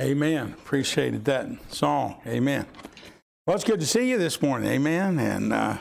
Amen. Appreciated that song. Amen. Well, it's good to see you this morning. Amen. And uh,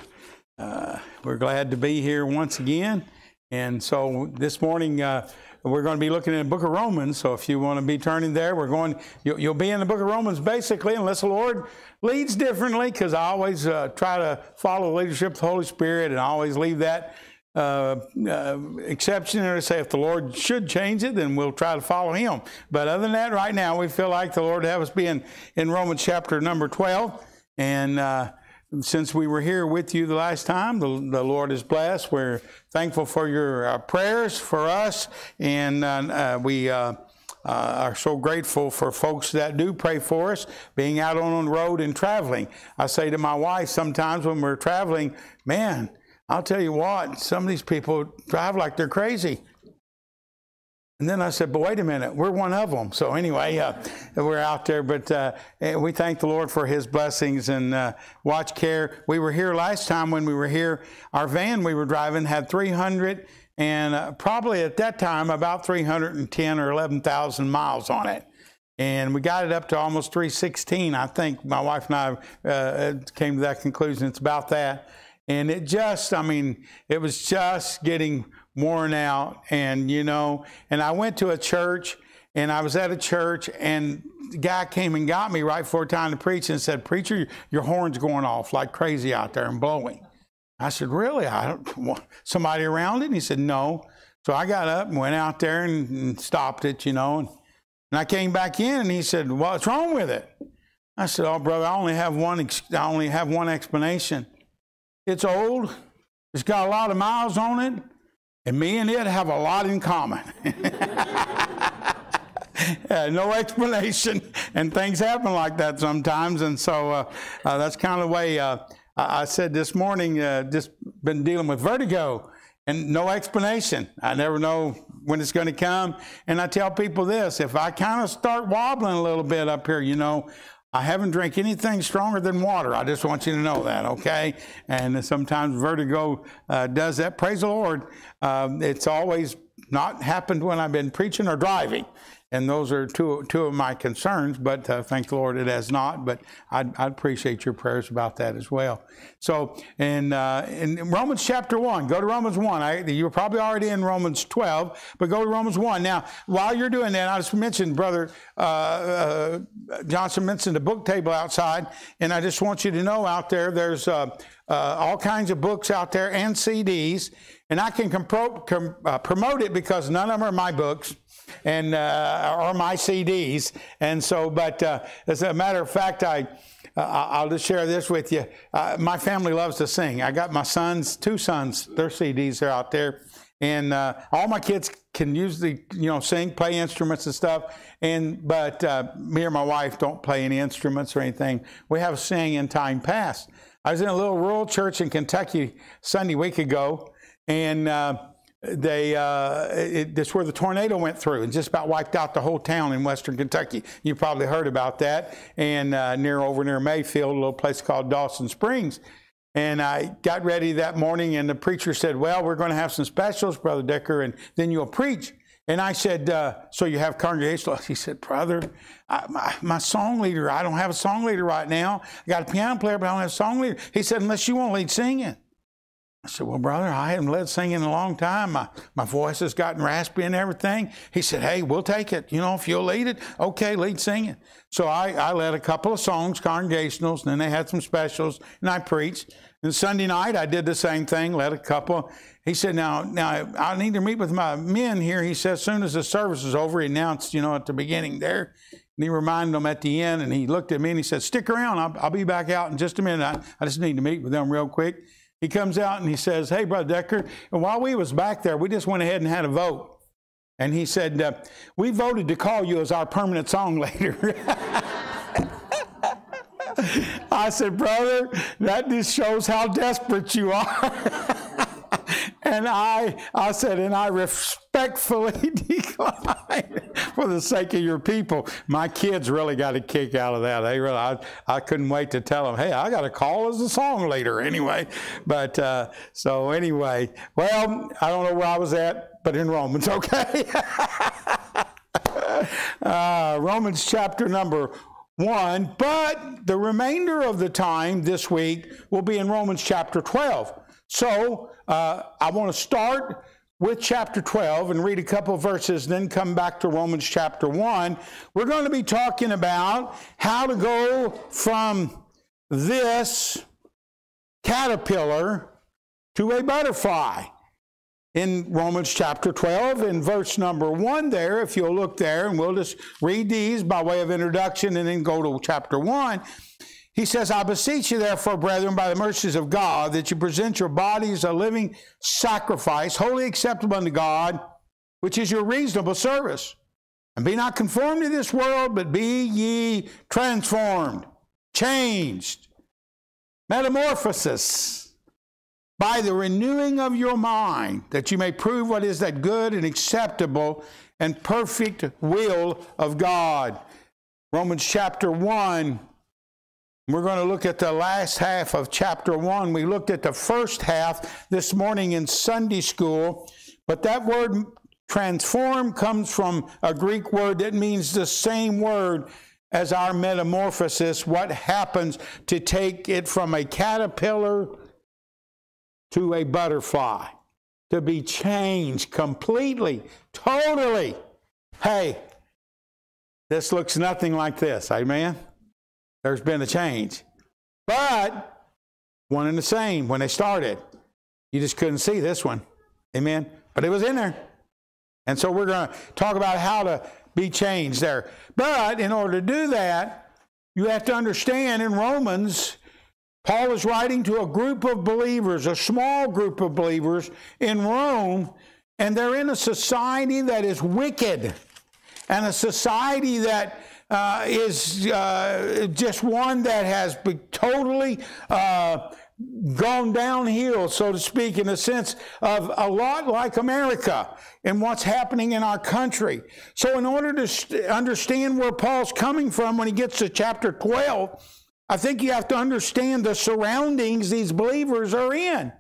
uh, we're glad to be here once again. And so this morning, uh, we're going to be looking at the book of Romans. So if you want to be turning there, we're going, you'll, you'll be in the book of Romans basically, unless the Lord leads differently, because I always uh, try to follow the leadership of the Holy Spirit and I always leave that uh, uh, exception there to say if the Lord should change it, then we'll try to follow Him. But other than that, right now we feel like the Lord have us be in, in Romans chapter number 12. And uh, since we were here with you the last time, the, the Lord is blessed. We're thankful for your uh, prayers for us, and uh, we. Uh, are so grateful for folks that do pray for us, being out on the road and traveling. I say to my wife sometimes when we're traveling, man, I'll tell you what, some of these people drive like they're crazy. And then I said, but wait a minute, we're one of them. So anyway, uh, we're out there, but uh, we thank the Lord for his blessings and uh, watch care. We were here last time when we were here. Our van we were driving had 300 and uh, probably at that time about 310 or 11,000 miles on it. And we got it up to almost 316. I think my wife and I uh, came to that conclusion. It's about that. And it just, I mean, it was just getting worn out. And, you know, and I went to a church and I was at a church and the guy came and got me right before time to preach and said, Preacher, your horn's going off like crazy out there and blowing. I said, Really? I don't want somebody around it? And he said, No. So I got up and went out there and, and stopped it, you know. And, and I came back in and he said, What's wrong with it? I said, Oh, brother, I only have one, I only have one explanation. It's old. It's got a lot of miles on it. And me and it have a lot in common. no explanation. And things happen like that sometimes. And so uh, uh, that's kind of the way uh, I said this morning, uh, just been dealing with vertigo and no explanation. I never know when it's going to come. And I tell people this if I kind of start wobbling a little bit up here, you know, I haven't drank anything stronger than water. I just want you to know that, okay? And sometimes vertigo uh, does that. Praise the Lord. Um, it's always not happened when I've been preaching or driving. And those are two, two of my concerns, but uh, thank the Lord it has not. But I'd, I'd, appreciate your prayers about that as well. So in, uh, in Romans chapter 1, go to Romans 1. I, you're probably already in Romans 12, but go to Romans 1. Now, while you're doing that, I just mentioned, Brother uh, uh Johnson mentioned the book table outside, and I just want you to know out there, there's uh, uh, all kinds of books out there and CDs, and I can compro- com- promote it because none of them are my books and uh, or my CDs. And so, but uh, as a matter of fact, I. Uh, I'll just share this with you. Uh, my family loves to sing. I got my sons, two sons, their CDs are out there. And uh, all my kids can usually, you know, sing, play instruments and stuff. And but uh, me or my wife don't play any instruments or anything. We have sing in time past. I was in a little rural church in Kentucky Sunday week ago, and they uh, it, that's where the tornado went through and just about wiped out the whole town in western Kentucky. You probably heard about that. And uh, near over near Mayfield, a little place called Dawson Springs. And I got ready that morning, and the preacher said, "Well, we're going to have some specials, Brother Decker, and then you'll preach." And I said, uh, "So you have congregational?" He said, "Brother, I, my, my, song leader, I don't have a song leader right now. I got a piano player, but I don't have a song leader." He said, "Unless you want to lead singing." I said, Well, brother, I haven't led singing in a long time. My, my voice has gotten raspy and everything. He said, Hey, we'll take it. You know, if you'll lead it, okay, lead singing. So I, I led a couple of songs, congregationals, and then they had some specials, and I preached. And Sunday night, I did the same thing, led a couple. He said, Now, now I need to meet with my men here. He said, As soon as the service is over, he announced, you know, at the beginning there. And he reminded them at the end, and he looked at me and he said, Stick around. I'll, I'll be back out in just a minute. I, I just need to meet with them real quick. He comes out and he says, Hey, Brother Decker, and while we was back there, we just went ahead and had a vote. And he said, uh, We voted to call you as our permanent song leader. I said, Brother, that just shows how desperate you are. and I, I said, and I respectfully decline for the sake of your people. My kids really got a kick out of that. They really, I, I couldn't wait to tell them, hey, I got a call as a song leader anyway. But uh, so anyway, well, I don't know where I was at, but in Romans, okay. uh, Romans chapter number one, but the remainder of the time this week will be in Romans chapter 12. So uh, I want to start with chapter 12 and read a couple verses, then come back to Romans chapter 1. We're going to be talking about how to go from this caterpillar to a butterfly in Romans chapter 12 in verse number 1 there, if you'll look there, and we'll just read these by way of introduction and then go to chapter 1. He says, I beseech you, therefore, brethren, by the mercies of God, that you present your bodies a living sacrifice, holy acceptable unto God, which is your reasonable service. And be not conformed to this world, but be ye transformed, changed, metamorphosis by the renewing of your mind, that you may prove what is that good and acceptable and perfect will of God. Romans chapter 1. We're going to look at the last half of chapter 1. We looked at the first half this morning in Sunday school, but that word transform comes from a Greek word that means the same word as our metamorphosis, what happens to take it from a caterpillar to a butterfly, to be changed completely, totally. Hey, this looks nothing like this. Amen? There's been a change. But one and the same when they started. You just couldn't see this one. Amen? But it was in there. And so we're going to talk about how to be changed there. But in order to do that, you have to understand in Romans Paul is writing to a group of believers, a small group of believers in Rome, and they're in a society that is wicked and a society that uh, is uh, just one that has been totally uh, gone downhill, so to speak, in the sense of a lot like America and what's happening in our country. So, in order to st- understand where Paul's coming from when he gets to chapter 12, I think you have to understand the surroundings these believers are in.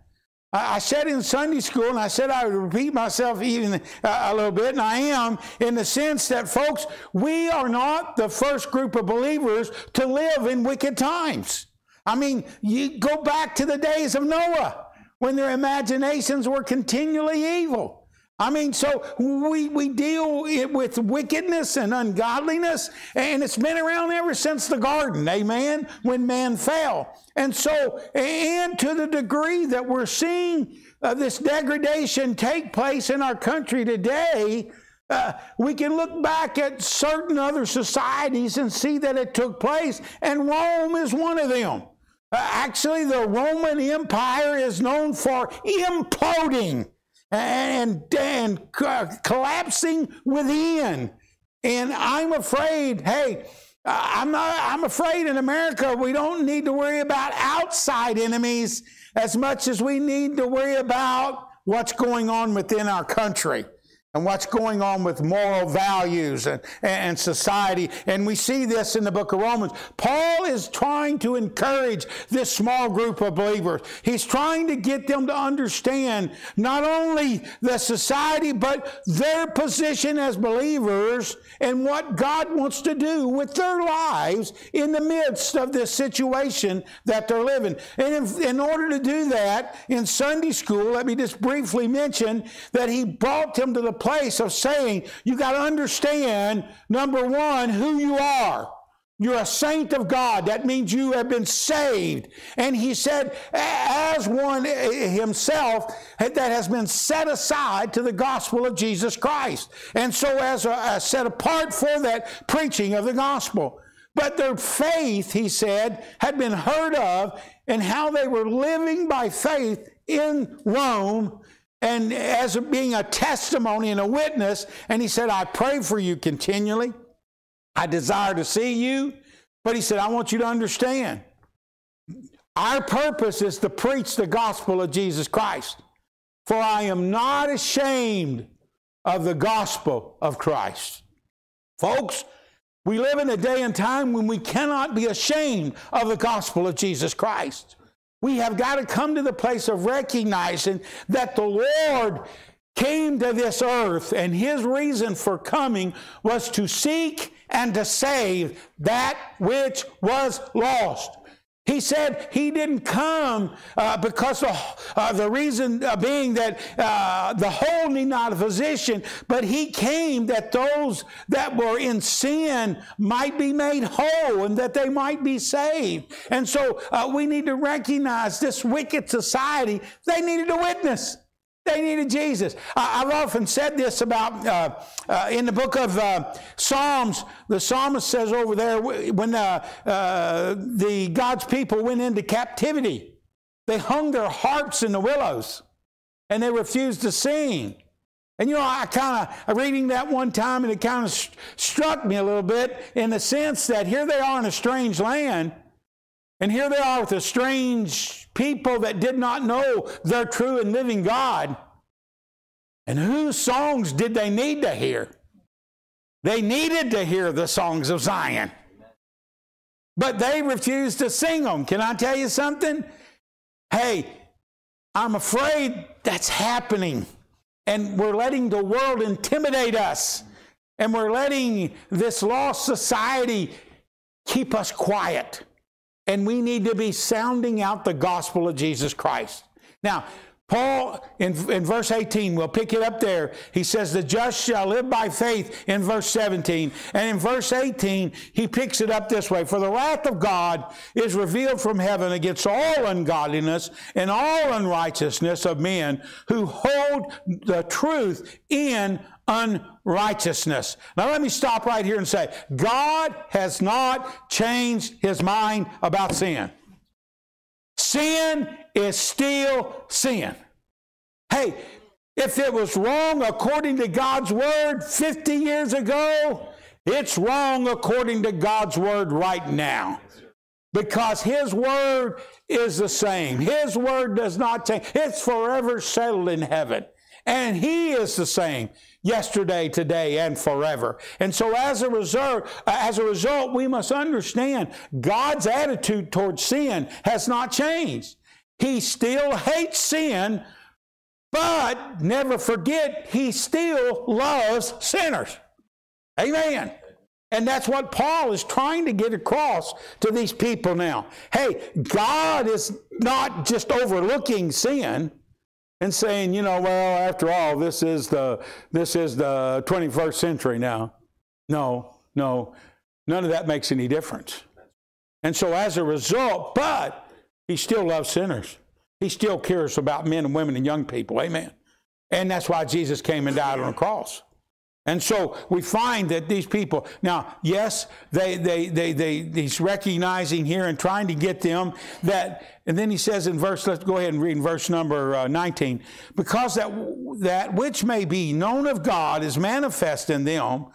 I said in Sunday school, and I said I would repeat myself even uh, a little bit, and I am, in the sense that, folks, we are not the first group of believers to live in wicked times. I mean, you go back to the days of Noah when their imaginations were continually evil. I mean, so we, we deal with wickedness and ungodliness, and it's been around ever since the garden, amen, when man fell. And so, and to the degree that we're seeing uh, this degradation take place in our country today, uh, we can look back at certain other societies and see that it took place, and Rome is one of them. Uh, actually, the Roman Empire is known for imploding and, and collapsing within. And I'm afraid, hey, uh, I'm not, I'm afraid in America we don't need to worry about outside enemies as much as we need to worry about what's going on within our country and what's going on with moral values and, and society. And we see this in the book of Romans. Paul is trying to encourage this small group of believers. He's trying to get them to understand not only the society, but their position as believers and what God wants to do with their lives in the midst of this situation that they're living. And in, in order to do that, in Sunday school, let me just briefly mention that he brought them to the place of saying, you got to understand, number one, who you are. You're a saint of God. That means you have been saved. And he said, as one eh, himself that has been set aside to the gospel of Jesus Christ. And so, as a, a set apart for that preaching of the gospel. But their faith, he said, had been heard of, and how they were living by faith in Rome and as being a testimony and a witness. And he said, I pray for you continually. I desire to see you. But he said, I want you to understand our purpose is to preach the gospel of Jesus Christ. For I am not ashamed of the gospel of Christ. Folks, we live in a day and time when we cannot be ashamed of the gospel of Jesus Christ. We have got to come to the place of recognizing that the Lord came to this earth, and his reason for coming was to seek and to save that which was lost. He said he didn't come uh, because of, uh, the reason uh, being that uh, the whole need not a physician, but he came that those that were in sin might be made whole and that they might be saved. And so uh, we need to recognize this wicked society, they needed a witness. They needed Jesus. I, have often said this about uh, uh, in the book of uh, Psalms. The psalmist says over there when uh, uh, the God's people went into captivity, they hung their harps in the willows, and they refused to sing. And you know, I kind of reading that one time, and it kind of st- struck me a little bit in the sense that here they are in a strange land, and here they are with a strange people that did not know their true and living God. And whose songs did they need to hear? They needed to hear the songs of Zion. But they refused to sing them. Can I tell you something? Hey, I'm afraid that's happening. And we're letting the world intimidate us. And we're letting this lost society keep us quiet and we need to be sounding out the gospel of Jesus Christ. Now, Paul, in, in verse 18, we'll pick it up there. He says, The just shall live by faith in verse 17. And in verse 18, he picks it up this way For the wrath of God is revealed from heaven against all ungodliness and all unrighteousness of men who hold the truth in unrighteousness. Now, let me stop right here and say God has not changed his mind about sin. Sin is still sin. Hey, if it was wrong according to God's word 50 years ago, it's wrong according to God's word right now. Because His word is the same. His word does not change. It's forever settled in heaven. And He is the same yesterday, today, and forever. And so as a result, as a result, we must understand God's attitude towards sin has not changed. He still hates sin, but never forget, he still loves sinners. Amen. And that's what Paul is trying to get across to these people now. Hey, God is not just overlooking sin and saying, you know, well, after all, this is the this is the 21st century now. No, no, none of that makes any difference. And so as a result, but he still loves sinners. He still cares about men and women and young people. Amen. And that's why Jesus came and died on the cross. And so we find that these people, now, yes, they, they, they, they, he's recognizing here and trying to get them that, and then he says in verse, let's go ahead and read in verse number uh, 19, because that, that which may be known of God is manifest in them,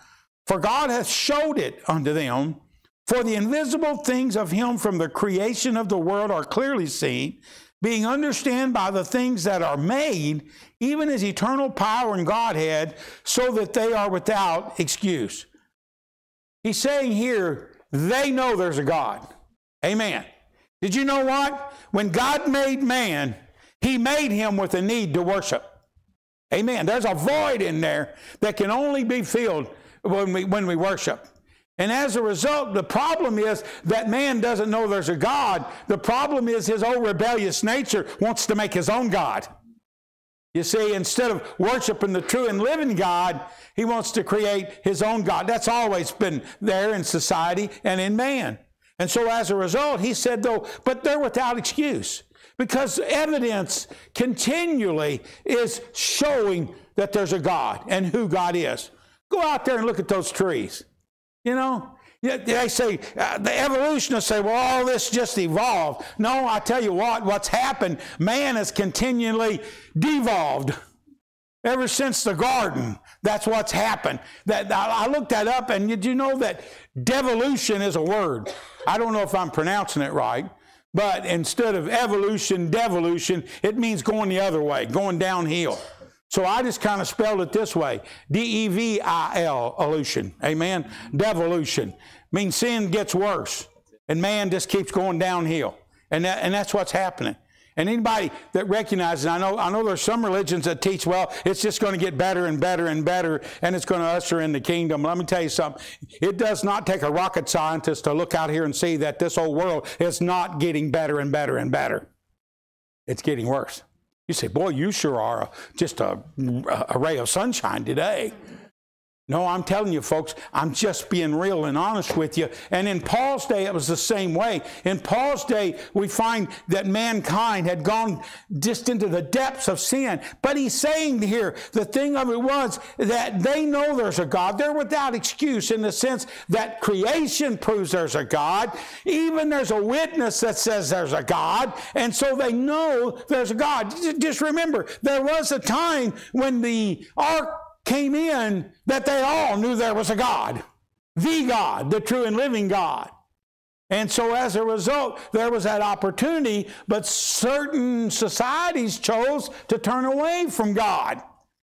for God hath showed it unto them, for the invisible things of him from the creation of the world are clearly seen, being understood by the things that are made, even his eternal power and Godhead, so that they are without excuse. He's saying here, they know there's a God. Amen. Did you know what? When God made man, he made him with a need to worship. Amen. There's a void in there that can only be filled when we, when we worship. And as a result, the problem is that man doesn't know there's a God. The problem is his old rebellious nature wants to make his own God. You see, instead of worshiping the true and living God, he wants to create his own God. That's always been there in society and in man. And so as a result, he said, though, but they're without excuse because evidence continually is showing that there's a God and who God is. Go out there and look at those trees. You know, they say, uh, the evolutionists say, well, all this just evolved. No, I tell you what, what's happened, man has continually devolved. Ever since the garden, that's what's happened. That I looked that up, and did you know that devolution is a word? I don't know if I'm pronouncing it right, but instead of evolution, devolution, it means going the other way, going downhill. So I just kind of spelled it this way D E V I L, evolution. Amen. Devolution means sin gets worse and man just keeps going downhill. And, that, and that's what's happening. And anybody that recognizes, I know, I know there's some religions that teach, well, it's just going to get better and better and better, and it's going to usher in the kingdom. Let me tell you something. It does not take a rocket scientist to look out here and see that this whole world is not getting better and better and better. It's getting worse. You say, boy, you sure are a, just a, a ray of sunshine today. No, I'm telling you, folks, I'm just being real and honest with you. And in Paul's day, it was the same way. In Paul's day, we find that mankind had gone just into the depths of sin. But he's saying here, the thing of it was that they know there's a God. They're without excuse in the sense that creation proves there's a God. Even there's a witness that says there's a God. And so they know there's a God. Just remember, there was a time when the ark came in that they all knew there was a God, the God, the true and living God. And so as a result, there was that opportunity, but certain societies chose to turn away from God.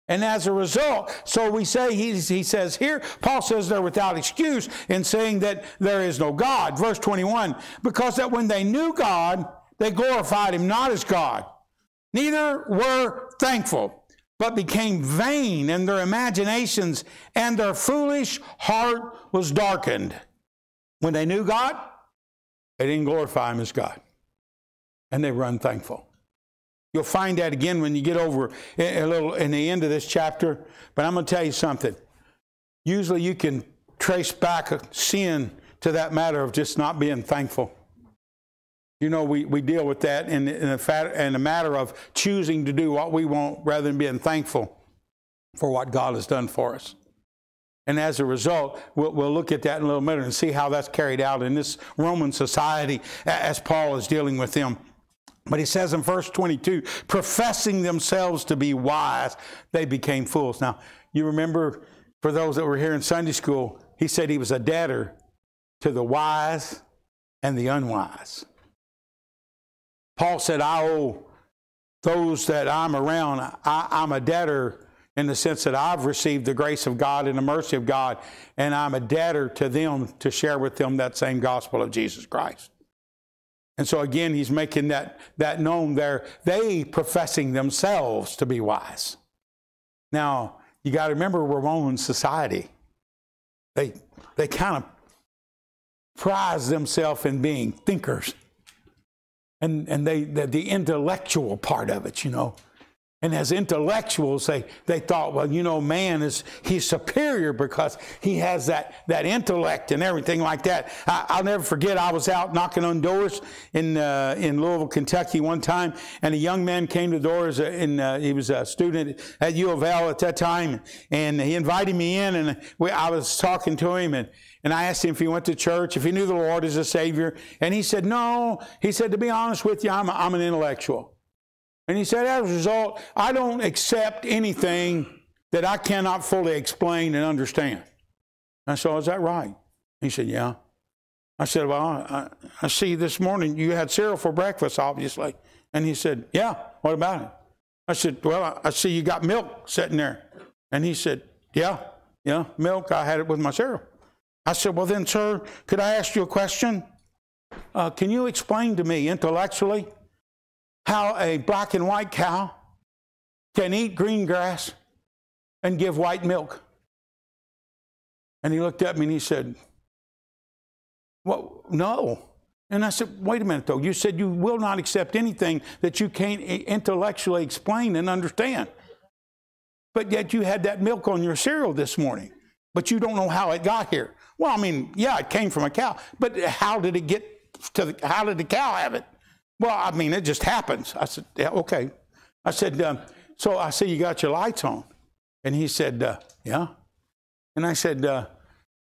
And as a result, so we say, he, he says here, Paul says they're without excuse in saying that there is no God. Verse 21, because that when they knew God, they glorified him not as God, neither were thankful but became vain in their imaginations, and their foolish heart was darkened. When they knew God, they didn't glorify Him as God, and they were unthankful. You'll find that again when you get over a little in the end of this chapter. But I'm going to tell you something. Usually, you can trace back sin to that matter of just not being thankful. You know, we, we deal with that in, in, a fat, in a matter of choosing to do what we want rather than being thankful for what God has done for us. And as a result, we'll, we'll, look at that in a little minute and see how that's carried out in this Roman society as Paul is dealing with them. But he says in verse 22 professing themselves to be wise, they became fools. Now, you remember for those that were here in Sunday school, he said he was a debtor to the wise and the unwise. Paul said, I owe those that I'm around, I, I'm a debtor in the sense that I've received the grace of God and the mercy of God, and I'm a debtor to them to share with them that same gospel of Jesus Christ. And so again, he's making that, that known there. They professing themselves to be wise. Now, you got to remember we're Roman society. They, they kind of prize themselves in being thinkers and, and they, the, the intellectual part of it, you know. And as intellectuals, they, they thought, well, you know, man is he's superior because he has that, that intellect and everything like that. I, will never forget, I was out knocking on doors in, uh, in Louisville, Kentucky one time, and a young man came to the doors, and uh, he was a student at U of L at that time, and he invited me in, and we, I was talking to him, and and I asked him if he went to church, if he knew the Lord as a Savior. And he said, No. He said, To be honest with you, I'm, a, I'm an intellectual. And he said, As a result, I don't accept anything that I cannot fully explain and understand. I said, Is that right? He said, Yeah. I said, Well, I, I see this morning you had cereal for breakfast, obviously. And he said, Yeah, what about it? I said, Well, I see you got milk sitting there. And he said, Yeah, yeah, milk. I had it with my cereal. I said, Well, then, sir, could I ask you a question? Uh, can you explain to me intellectually how a black and white cow can eat green grass and give white milk? And he looked at me and he said, Well, no. And I said, Wait a minute, though. You said you will not accept anything that you can't intellectually explain and understand. But yet you had that milk on your cereal this morning, but you don't know how it got here. Well, I mean, yeah, it came from a cow, but how did it get to the, how did the cow have it? Well, I mean, it just happens. I said, yeah, okay. I said, uh, so I see you got your lights on. And he said, uh, yeah. And I said, uh,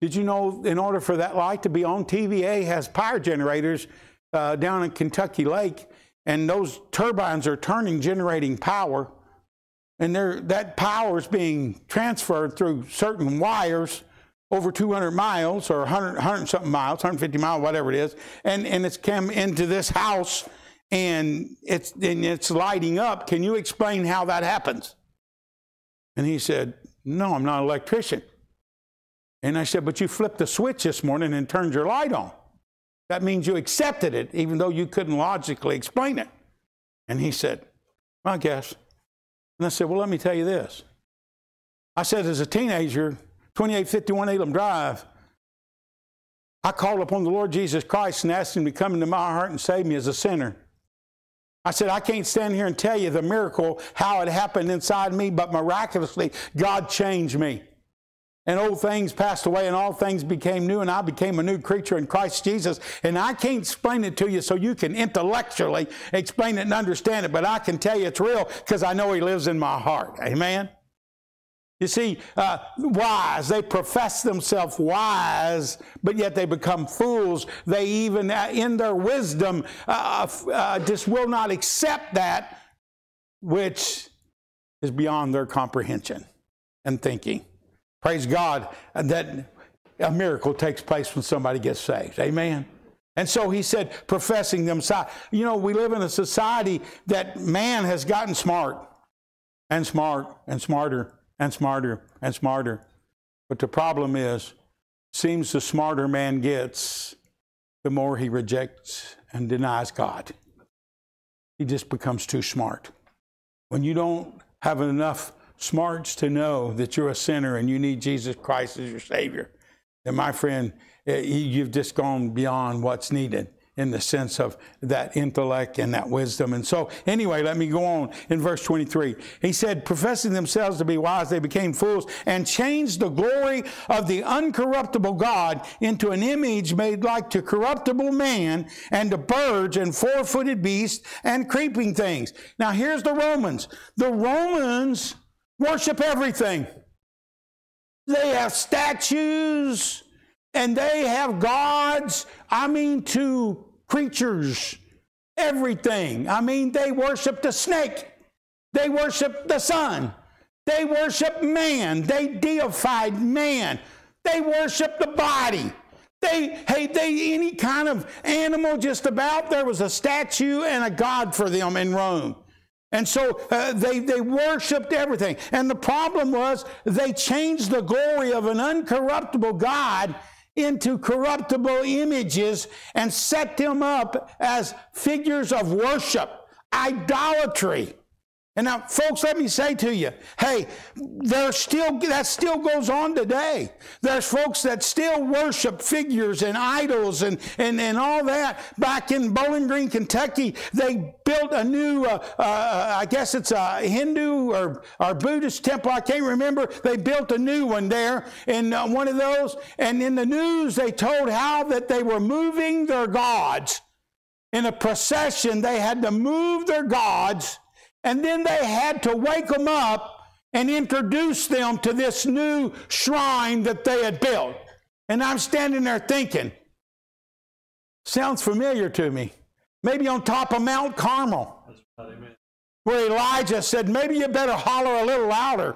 did you know in order for that light to be on, TVA has power generators uh, down in Kentucky Lake, and those turbines are turning, generating power. And that power is being transferred through certain wires over 200 miles or 100, 100 something miles, 150 miles, whatever it is, and, and it's come into this house and it's, and it's lighting up. Can you explain how that happens? And he said, No, I'm not an electrician. And I said, But you flipped the switch this morning and turned your light on. That means you accepted it, even though you couldn't logically explain it. And he said, I guess. And I said, Well, let me tell you this. I said, as a teenager, 2851 Elam Drive, I called upon the Lord Jesus Christ and asked him to come into my heart and save me as a sinner. I said, I can't stand here and tell you the miracle, how it happened inside me, but miraculously, God changed me. And old things passed away and all things became new, and I became a new creature in Christ Jesus. And I can't explain it to you so you can intellectually explain it and understand it, but I can tell you it's real because I know He lives in my heart. Amen? You see, uh, wise, they profess themselves wise, but yet they become fools. They even, uh, in their wisdom, uh, uh, just will not accept that which is beyond their comprehension and thinking. Praise God that a miracle takes place when somebody gets saved. Amen. And so he said, professing themselves. You know, we live in a society that man has gotten smart and smart and smarter and smarter and smarter. But the problem is, seems the smarter man gets, the more he rejects and denies God. He just becomes too smart. When you don't have enough smarts to know that you're a sinner and you need Jesus Christ as your Savior, then my friend, eh, you've just gone beyond what's needed in the sense of that intellect and that wisdom. And so, anyway, let me go on in verse 23. He said, professing themselves to be wise, they became fools and changed the glory of the uncorruptible God into an image made like to corruptible man and to birds and four footed beasts and creeping things. Now, here's the Romans. The Romans worship everything. They have statues, and they have gods, I mean, to creatures, everything. I mean, they worship the snake, they worship the sun, they worship man, they deified man, they worship the body. They, hey, they, any kind of animal just about, there was a statue and a god for them in Rome. And so uh, they, they worshiped everything. And the problem was they changed the glory of an uncorruptible God into corruptible images and set them up as figures of worship, idolatry. And now, folks, let me say to you, hey, there's still that still goes on today. There's folks that still worship figures and idols and and, and all that. Back in Bowling Green, Kentucky, they built a new, uh, uh, I guess it's a Hindu or, or Buddhist temple. I can't remember. They built a new one there in uh, one of those. And in the news, they told how that they were moving their gods in a procession. They had to move their gods and then they had to wake them up and introduce them to this new shrine that they had built. And I'm standing there thinking, sounds familiar to me. Maybe on top of Mount Carmel, where Elijah said, maybe you better holler a little louder.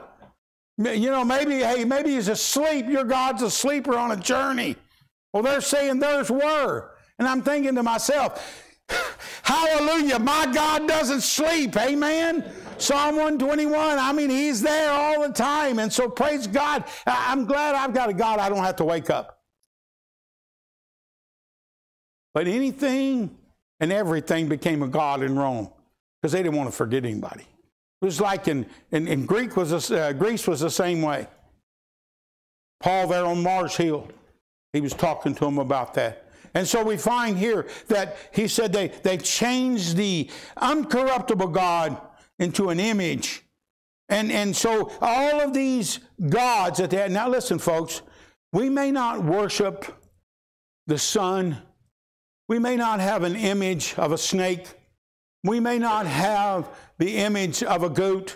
You know, maybe, hey, maybe he's asleep. Your God's a sleeper on a journey. Well, they're saying theirs were. And I'm thinking to myself, Hallelujah. My God doesn't sleep. Amen. Psalm 121. I mean, He's there all the time. And so praise God. I'm glad I've got a God I don't have to wake up. But anything and everything became a God in Rome because they didn't want to forget anybody. It was like in, in, in Greek was a, uh, Greece was the same way. Paul there on Mars Hill, he was talking to them about that. And so we find here that he said they, they changed the uncorruptible God into an image. And, and so all of these gods that they had, now listen, folks, we may not worship the sun. We may not have an image of a snake. We may not have the image of a goat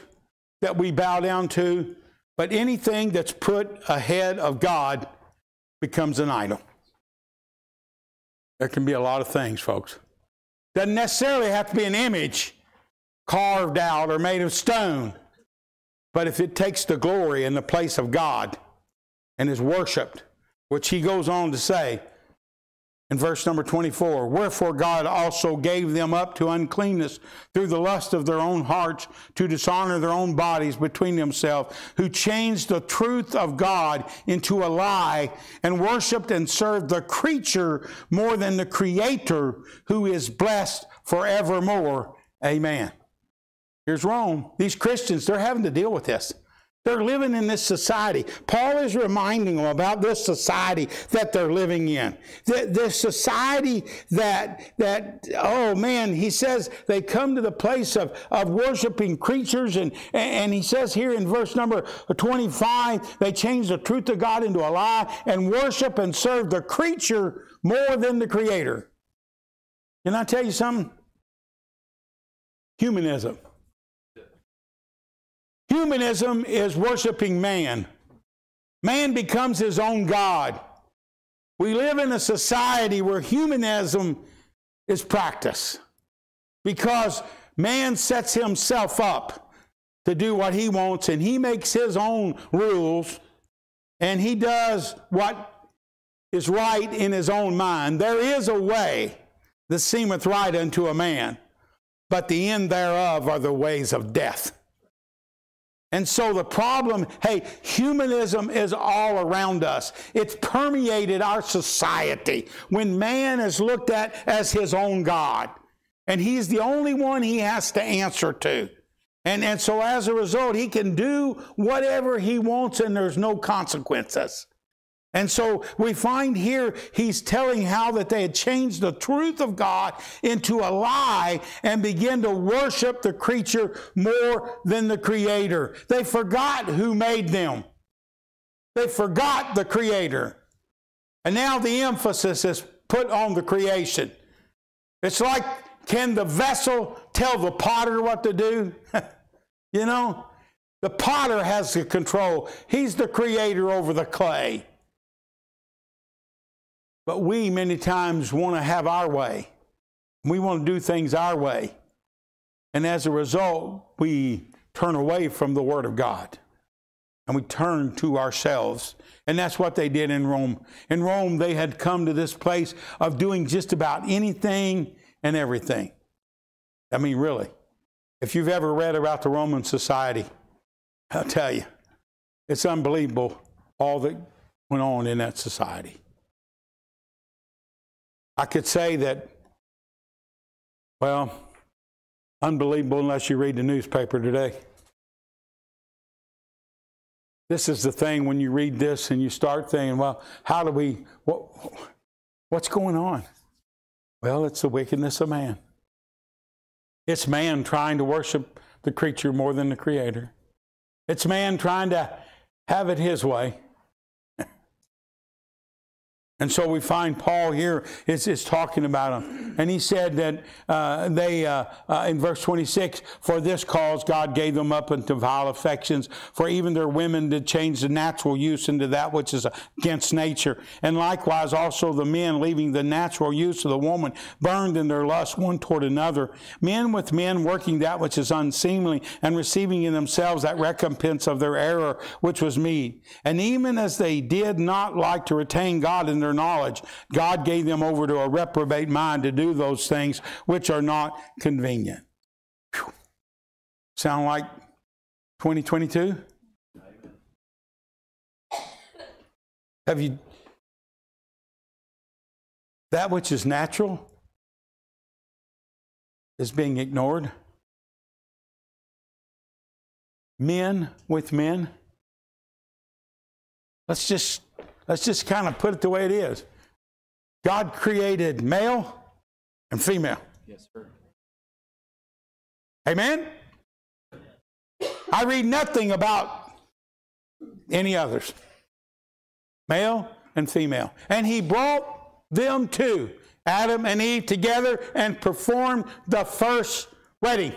that we bow down to, but anything that's put ahead of God becomes an idol. There can be a lot of things, folks. Doesn't necessarily have to be an image carved out or made of stone. But if it takes the glory in the place of God and is worshiped, which he goes on to say, in verse number 24, wherefore God also gave them up to uncleanness through the lust of their own hearts to dishonor their own bodies between themselves, who changed the truth of God into a lie and worshiped and served the creature more than the creator who is blessed forevermore. Amen. Here's Rome. These Christians, they're having to deal with this. They're living in this society. Paul is reminding them about this society that they're living in. This society that, that, oh man, he says they come to the place of, of worshiping creatures. And, and he says here in verse number 25, they change the truth of God into a lie and worship and serve the creature more than the creator. Can I tell you something? Humanism. Humanism is worshiping man. Man becomes his own God. We live in a society where humanism is practice because man sets himself up to do what he wants and he makes his own rules and he does what is right in his own mind. There is a way that seemeth right unto a man, but the end thereof are the ways of death. And so the problem, hey, humanism is all around us. It's permeated our society when man is looked at as his own God. And he's the only one he has to answer to. And, and so as a result, he can do whatever he wants and there's no consequences. And so we find here he's telling how that they had changed the truth of God into a lie and begin to worship the creature more than the creator. They forgot who made them. They forgot the creator. And now the emphasis is put on the creation. It's like, can the vessel tell the potter what to do? you know, the potter has the control. He's the creator over the clay. But we many times want to have our way. We want to do things our way. And as a result, we turn away from the Word of God and we turn to ourselves. And that's what they did in Rome. In Rome, they had come to this place of doing just about anything and everything. I mean, really. If you've ever read about the Roman society, I'll tell you, it's unbelievable all that went on in that society. I could say that, well, unbelievable unless you read the newspaper today. This is the thing when you read this and you start thinking, well, how do we, what, what's going on? Well, it's the wickedness of man. It's man trying to worship the creature more than the creator. It's man trying to have it his way. And so we find Paul here is, is talking about them. And he said that uh, they, uh, uh, in verse 26, for this cause God gave them up into vile affections, for even their women did change the natural use into that which is against nature. And likewise also the men, leaving the natural use of the woman, burned in their lust one toward another. Men with men working that which is unseemly, and receiving in themselves that recompense of their error, which was me. And even as they did not like to retain God in their their knowledge. God gave them over to a reprobate mind to do those things which are not convenient. Whew. Sound like 2022? Have you that which is natural is being ignored? Men with men. Let's just Let's just kind of put it the way it is. God created male and female. Yes, sir. Amen? I read nothing about any others. Male and female. And he brought them two, Adam and Eve together and performed the first wedding.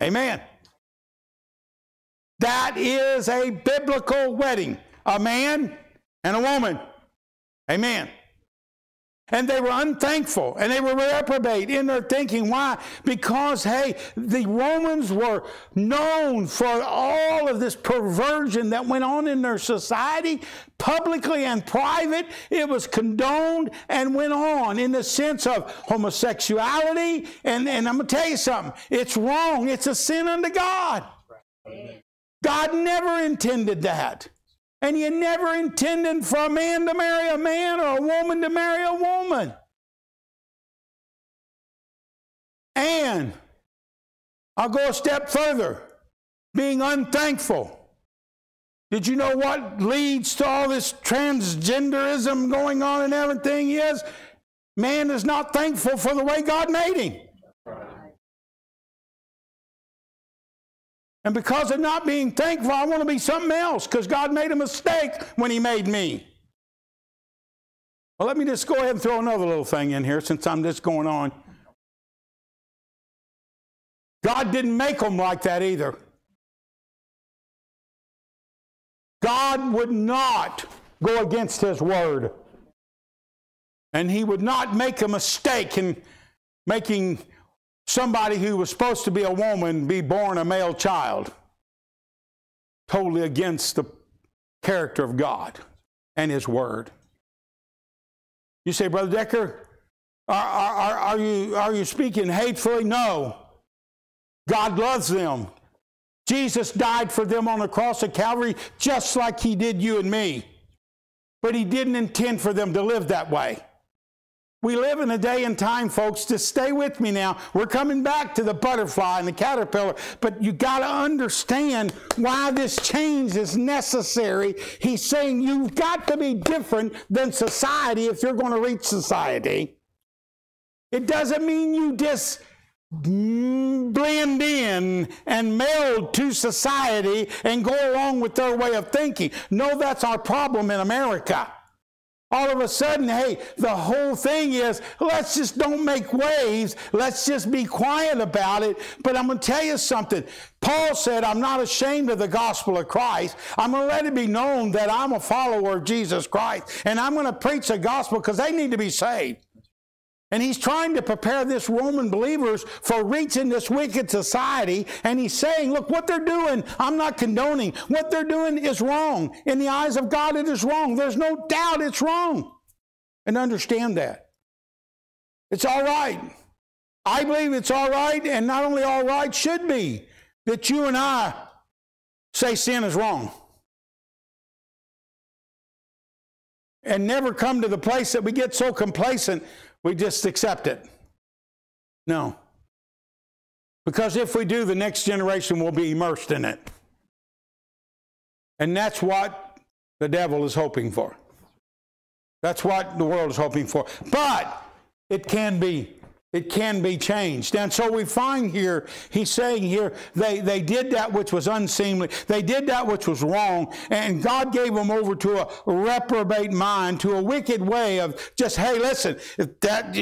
Amen. That is a biblical wedding. A man and a woman. Amen. And they were unthankful and they were reprobate in their thinking. Why? Because, hey, the Romans were known for all of this perversion that went on in their society, publicly and private. It was condoned and went on in the sense of homosexuality. And, and I'm going to tell you something it's wrong, it's a sin unto God. God never intended that. And you never intended for a man to marry a man or a woman to marry a woman. And I'll go a step further being unthankful. Did you know what leads to all this transgenderism going on and everything is? Man is not thankful for the way God made him. And because of not being thankful, I want to be something else because God made a mistake when He made me. Well, let me just go ahead and throw another little thing in here since I'm just going on. God didn't make them like that either. God would not go against His word. And He would not make a mistake in making somebody who was supposed to be a woman be born a male child. Totally against the character of God and His Word. You say, Brother Decker, are, are, are, you, are you speaking hatefully? No. God loves them. Jesus died for them on the cross of Calvary just like He did you and me. But He didn't intend for them to live that way. We live in a day and time, folks, to stay with me now. We're coming back to the butterfly and the caterpillar, but you got to understand why this change is necessary. He's saying you've got to be different than society if you're going to reach society. It doesn't mean you just blend in and meld to society and go along with their way of thinking. No, that's our problem in America all of a sudden, hey, the whole thing is let's just don't make waves. Let's just be quiet about it. But I'm going to tell you something. Paul said, I'm not ashamed of the gospel of Christ. I'm going to let it be known that I'm a follower of Jesus Christ. And I'm going to preach the gospel because they need to be saved. And he's trying to prepare this Roman believers for reaching this wicked society. And he's saying, look, what they're doing, I'm not condoning. What they're doing is wrong. In the eyes of God, it is wrong. There's no doubt it's wrong. And understand that. It's all right. I believe it's all right, and not only all right, should be, that you and I say sin is wrong. And never come to the place that we get so complacent we just accept it. No. Because if we do, the next generation will be immersed in it. And that's what the devil is hoping for. That's what the world is hoping for. But it can be it can be changed. And so we find here, he's saying here, they, they did that which was unseemly. They did that which was wrong. And God gave them over to a reprobate mind, to a wicked way of just, hey, listen, if that,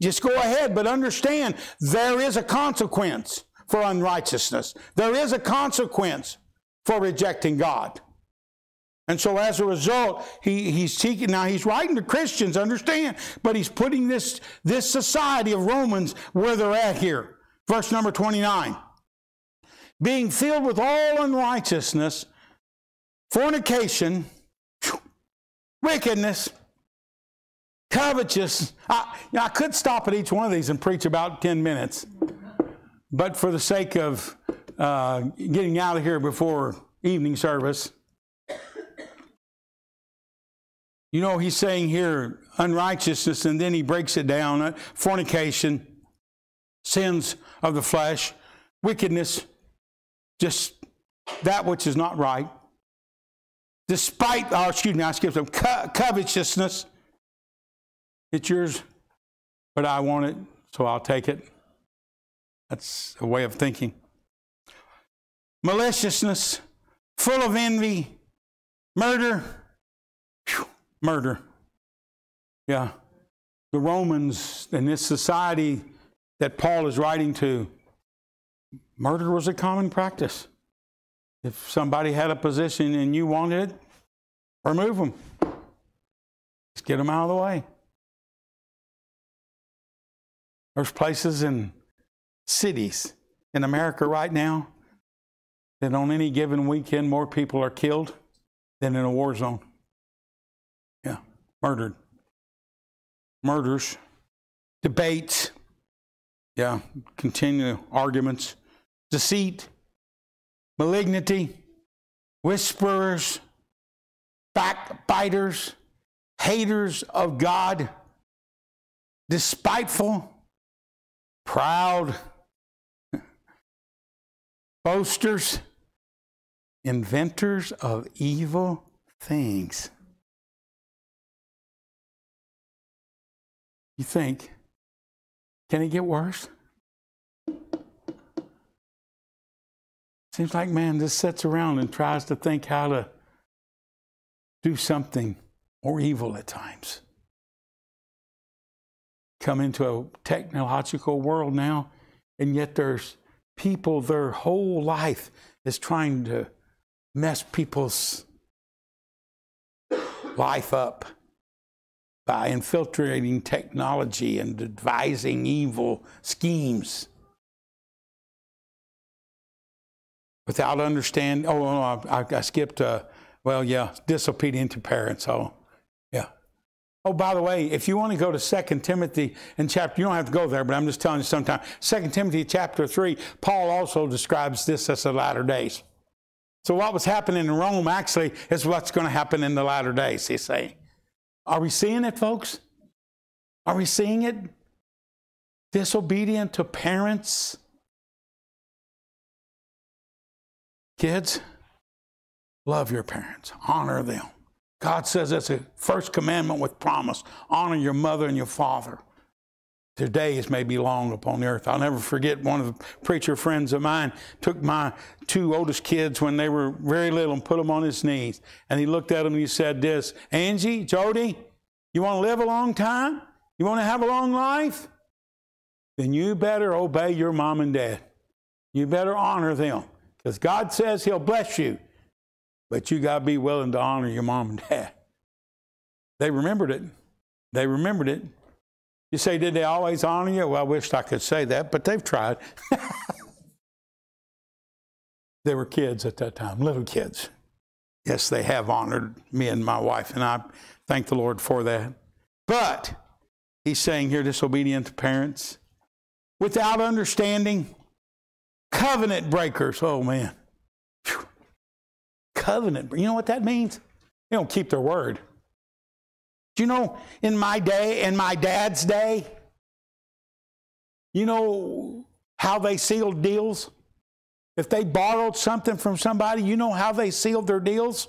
just go ahead, but understand there is a consequence for unrighteousness. There is a consequence for rejecting God. And so as a result, he, he's seeking, now he's writing to Christians, understand, but he's putting this, this society of Romans where they're at here. Verse number 29. Being filled with all unrighteousness, fornication, wickedness, covetous. I, I could stop at each one of these and preach about 10 minutes, but for the sake of uh, getting out of here before evening service, you know, he's saying here unrighteousness, and then he breaks it down uh, fornication, sins of the flesh, wickedness, just that which is not right. Despite, oh, excuse me, I skipped some co- covetousness. It's yours, but I want it, so I'll take it. That's a way of thinking. Maliciousness, full of envy, murder, murder. Yeah. The Romans in this society that Paul is writing to, murder was a common practice. If somebody had a position and you wanted it, remove them. Just get them out of the way. There's places in cities in America right now that on any given weekend more people are killed than in a war zone murdered. Murders, debates, yeah, continue. Arguments, deceit, malignity, whisperers, backbiters, haters of God, despiteful, proud, boasters, inventors of evil things. You think, can it get worse? Seems like man just sits around and tries to think how to do something more evil at times. Come into a technological world now, and yet there's people, their whole life is trying to mess people's life up by infiltrating technology and devising evil schemes. Without understanding, oh, I, I skipped, uh, well, yeah, disobedient to parents. Oh, yeah. Oh, by the way, if you want to go to 2 Timothy and chapter, you don't have to go there, but I'm just telling you sometime. 2 Timothy chapter 3, Paul also describes this as the latter days. So what was happening in Rome actually is what's going to happen in the latter days, he's saying. Are we seeing it, folks? Are we seeing it? Disobedient to parents? Kids, love your parents, honor them. God says that's a first commandment with promise honor your mother and your father. Their days may be long upon the earth. I'll never forget one of the preacher friends of mine took my two oldest kids when they were very little and put them on his knees. And he looked at them and he said this, Angie, Jody, you want to live a long time? You want to have a long life? Then you better obey your mom and dad. You better honor them. Because God says he'll bless you. But you got to be willing to honor your mom and dad. They remembered it. They remembered it. You say, did they always honor you? Well, I wish I could say that, but they've tried. they were kids at that time, little kids. Yes, they have honored me and my wife, and I thank the Lord for that. But he's saying here, disobedient to parents, without understanding, covenant breakers. Oh, man. Whew. Covenant. You know what that means? They don't keep their word. Do you know in my day, in my dad's day, you know how they sealed deals? If they borrowed something from somebody, you know how they sealed their deals?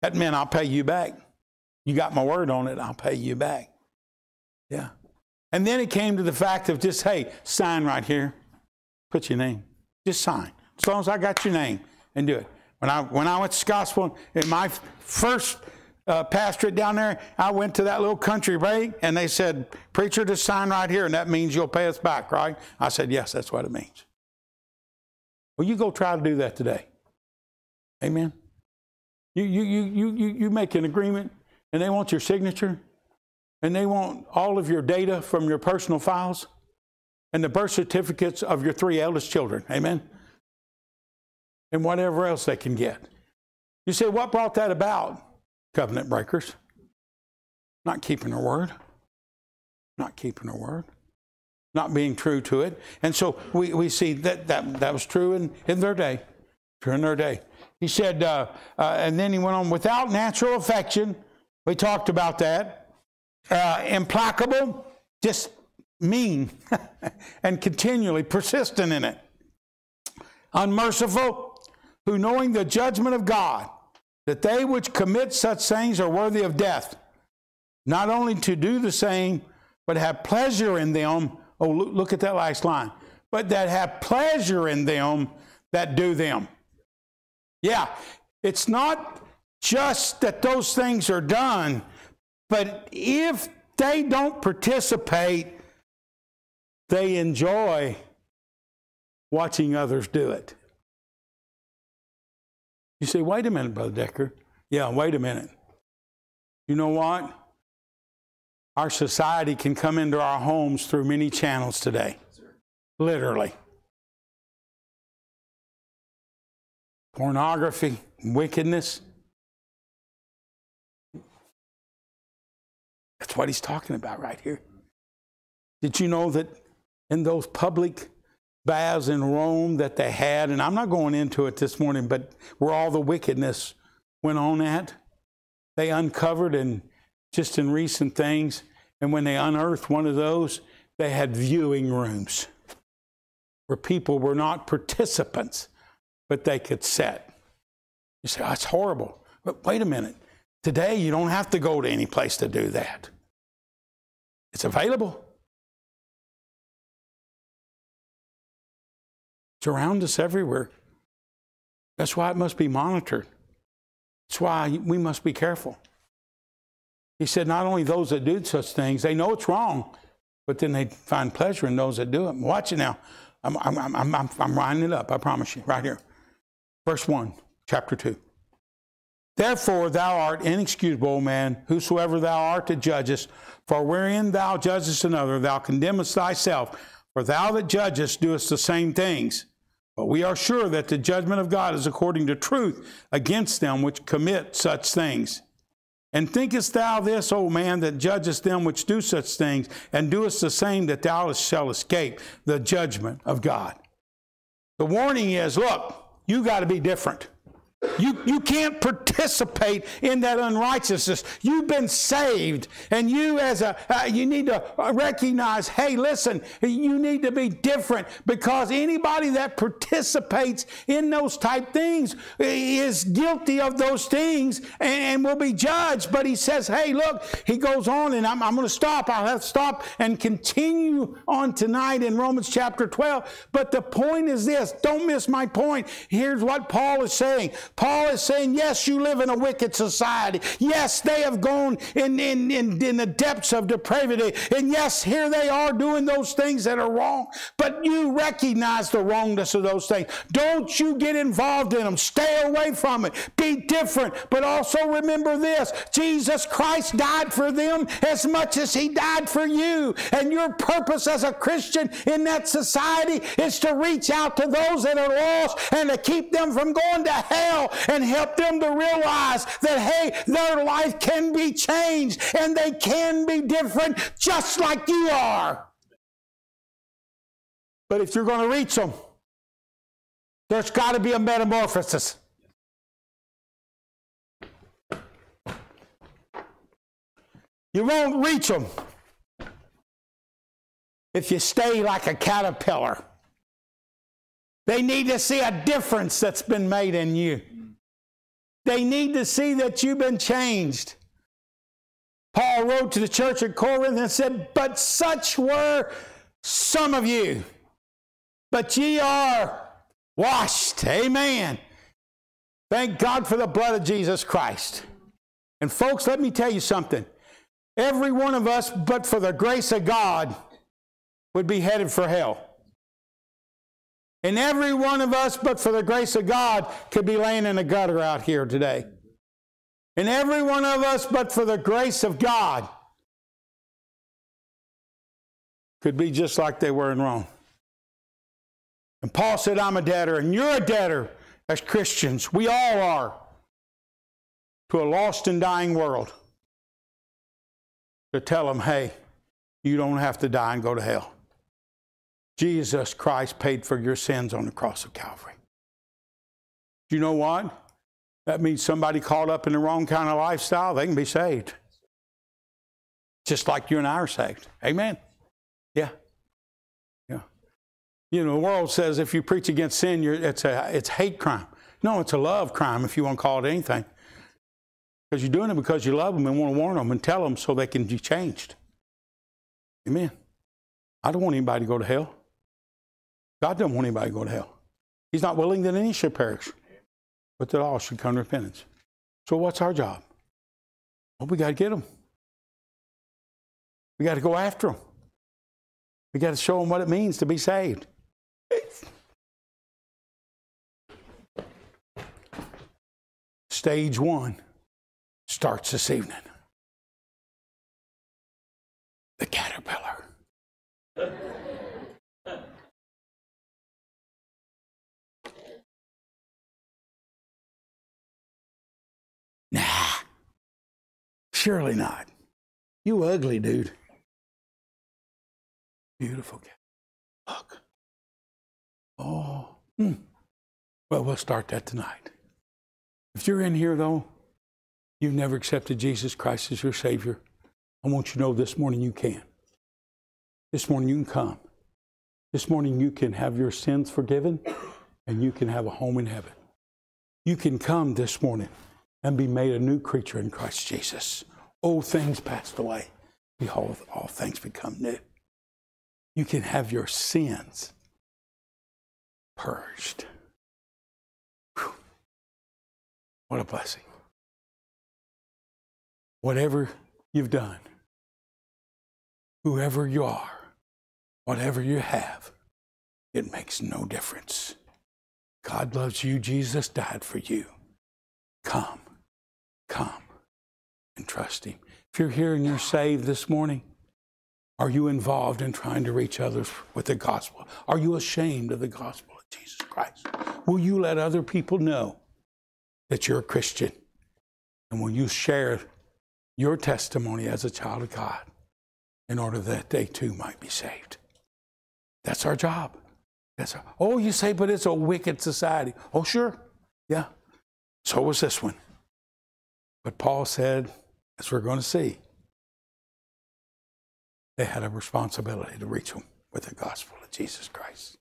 That meant I'll pay you back. You got my word on it, I'll pay you back. Yeah. And then it came to the fact of just, hey, sign right here. Put your name. Just sign. As long as I got your name and do it. When I, when I went to Scottsville, in my first uh, pastorate down there, I went to that little country break and they said, Preacher, just sign right here and that means you'll pay us back, right? I said, Yes, that's what it means. Well, you go try to do that today. Amen. You, you, you, you, you make an agreement and they want your signature and they want all of your data from your personal files and the birth certificates of your three eldest children. Amen and whatever else they can get. You say, what brought that about? Covenant breakers. Not keeping their word. Not keeping their word. Not being true to it. And so we, we see that, that that was true in, in their day. True in their day. He said, uh, uh, and then he went on, without natural affection. We talked about that. Uh, implacable, just mean, and continually persistent in it. Unmerciful, who knowing the judgment of God, that they which commit such things are worthy of death, not only to do the same, but have pleasure in them. Oh, look at that last line. But that have pleasure in them that do them. Yeah, it's not just that those things are done, but if they don't participate, they enjoy watching others do it. You say, wait a minute, Brother Decker. Yeah, wait a minute. You know what? Our society can come into our homes through many channels today. Literally. Pornography, wickedness. That's what he's talking about right here. Did you know that in those public baths in Rome that they had, and I'm not going into it this morning, but where all the wickedness went on at, they uncovered and just in recent things, and when they unearthed one of those, they had viewing rooms. where people were not participants, but they could sit. You say, oh, that's horrible. But wait a minute. Today, you don't have to go to any place to do that. It's available. It's around us everywhere. That's why it must be monitored. That's why we must be careful. He said, not only those that do such things, they know it's wrong, but then they find pleasure in those that do it. Watch it now. I'm, I'm, I'm, I'm, I'm it up, I promise you, right here. Verse 1, chapter 2. Therefore, thou art inexcusable, man, whosoever thou art that judgest, for wherein thou judgest another, thou condemnest thyself. For thou that judgest doest the same things. But we are sure that the judgment of God is according to truth against them which commit such things. And thinkest thou this, O man, that judgest them which do such things, and doest the same, that thou shalt escape the judgment of God? The warning is look, you got to be different. You, you can't participate in that unrighteousness. You've been saved, and you as a uh, you need to recognize. Hey, listen, you need to be different because anybody that participates in those type things is guilty of those things and, and will be judged. But he says, hey, look, he goes on, and I'm, I'm going to stop. I'll have to stop and continue on tonight in Romans chapter 12. But the point is this: don't miss my point. Here's what Paul is saying. Paul is saying, yes, you live in a wicked society. Yes, they have gone in, in, in, in the depths of depravity. And yes, here they are doing those things that are wrong. But you recognize the wrongness of those things. Don't you get involved in them. Stay away from it. Be different. But also remember this Jesus Christ died for them as much as he died for you. And your purpose as a Christian in that society is to reach out to those that are lost and to keep them from going to hell and help them to realize that, hey, their life can be changed and they can be different just like you are. But if you're going to reach them, there's got to be a metamorphosis. You won't reach them if you stay like a caterpillar. They need to see a difference that's been made in you. They need to see that you've been changed. Paul wrote to the church at Corinth and said, But such were some of you, but ye are washed. Amen. Thank God for the blood of Jesus Christ. And folks, let me tell you something. Every one of us, but for the grace of God, would be headed for hell. And every one of us, but for the grace of God, could be laying in a gutter out here today. And every one of us, but for the grace of God, could be just like they were in Rome. And Paul said, I'm a debtor, and you're a debtor as Christians. We all are to a lost and dying world. To tell them, hey, you don't have to die and go to hell. Jesus Christ paid for your sins on the cross of Calvary. Do you know what? That means somebody caught up in the wrong kind of lifestyle, they can be saved. Just like you and I are saved. Amen. Yeah. Yeah. You know, the world says if you preach against sin, it's a it's hate crime. No, it's a love crime if you want to call it anything. Because you're doing it because you love them and want to warn them and tell them so they can be changed. Amen. I don't want anybody to go to hell. God doesn't want anybody to go to hell. He's not willing that any should perish, but that all should come to repentance. So, what's our job? Well, we got to get them. We got to go after them. We got to show them what it means to be saved. Stage one starts this evening. The caterpillar. Surely not. You ugly dude. Beautiful cat. Look. Oh. Hmm. Well, we'll start that tonight. If you're in here, though, you've never accepted Jesus Christ as your Savior, I want you to know this morning you can. This morning you can come. This morning, you can have your sins forgiven and you can have a home in heaven. You can come this morning and be made a new creature in Christ Jesus. Old things passed away. Behold, all things become new. You can have your sins purged. Whew. What a blessing. Whatever you've done, whoever you are, whatever you have, it makes no difference. God loves you. Jesus died for you. Come, come and trust Him. If you're here and you're saved this morning, are you involved in trying to reach others with the gospel? Are you ashamed of the gospel of Jesus Christ? Will you let other people know that you're a Christian? And will you share your testimony as a child of God in order that they too might be saved? That's our job. That's our, oh, you say, but it's a wicked society. Oh, sure. Yeah. So was this one. But Paul said, as we're going to see, they had a responsibility to reach them with the gospel of Jesus Christ.